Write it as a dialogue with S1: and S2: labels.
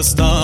S1: Stop.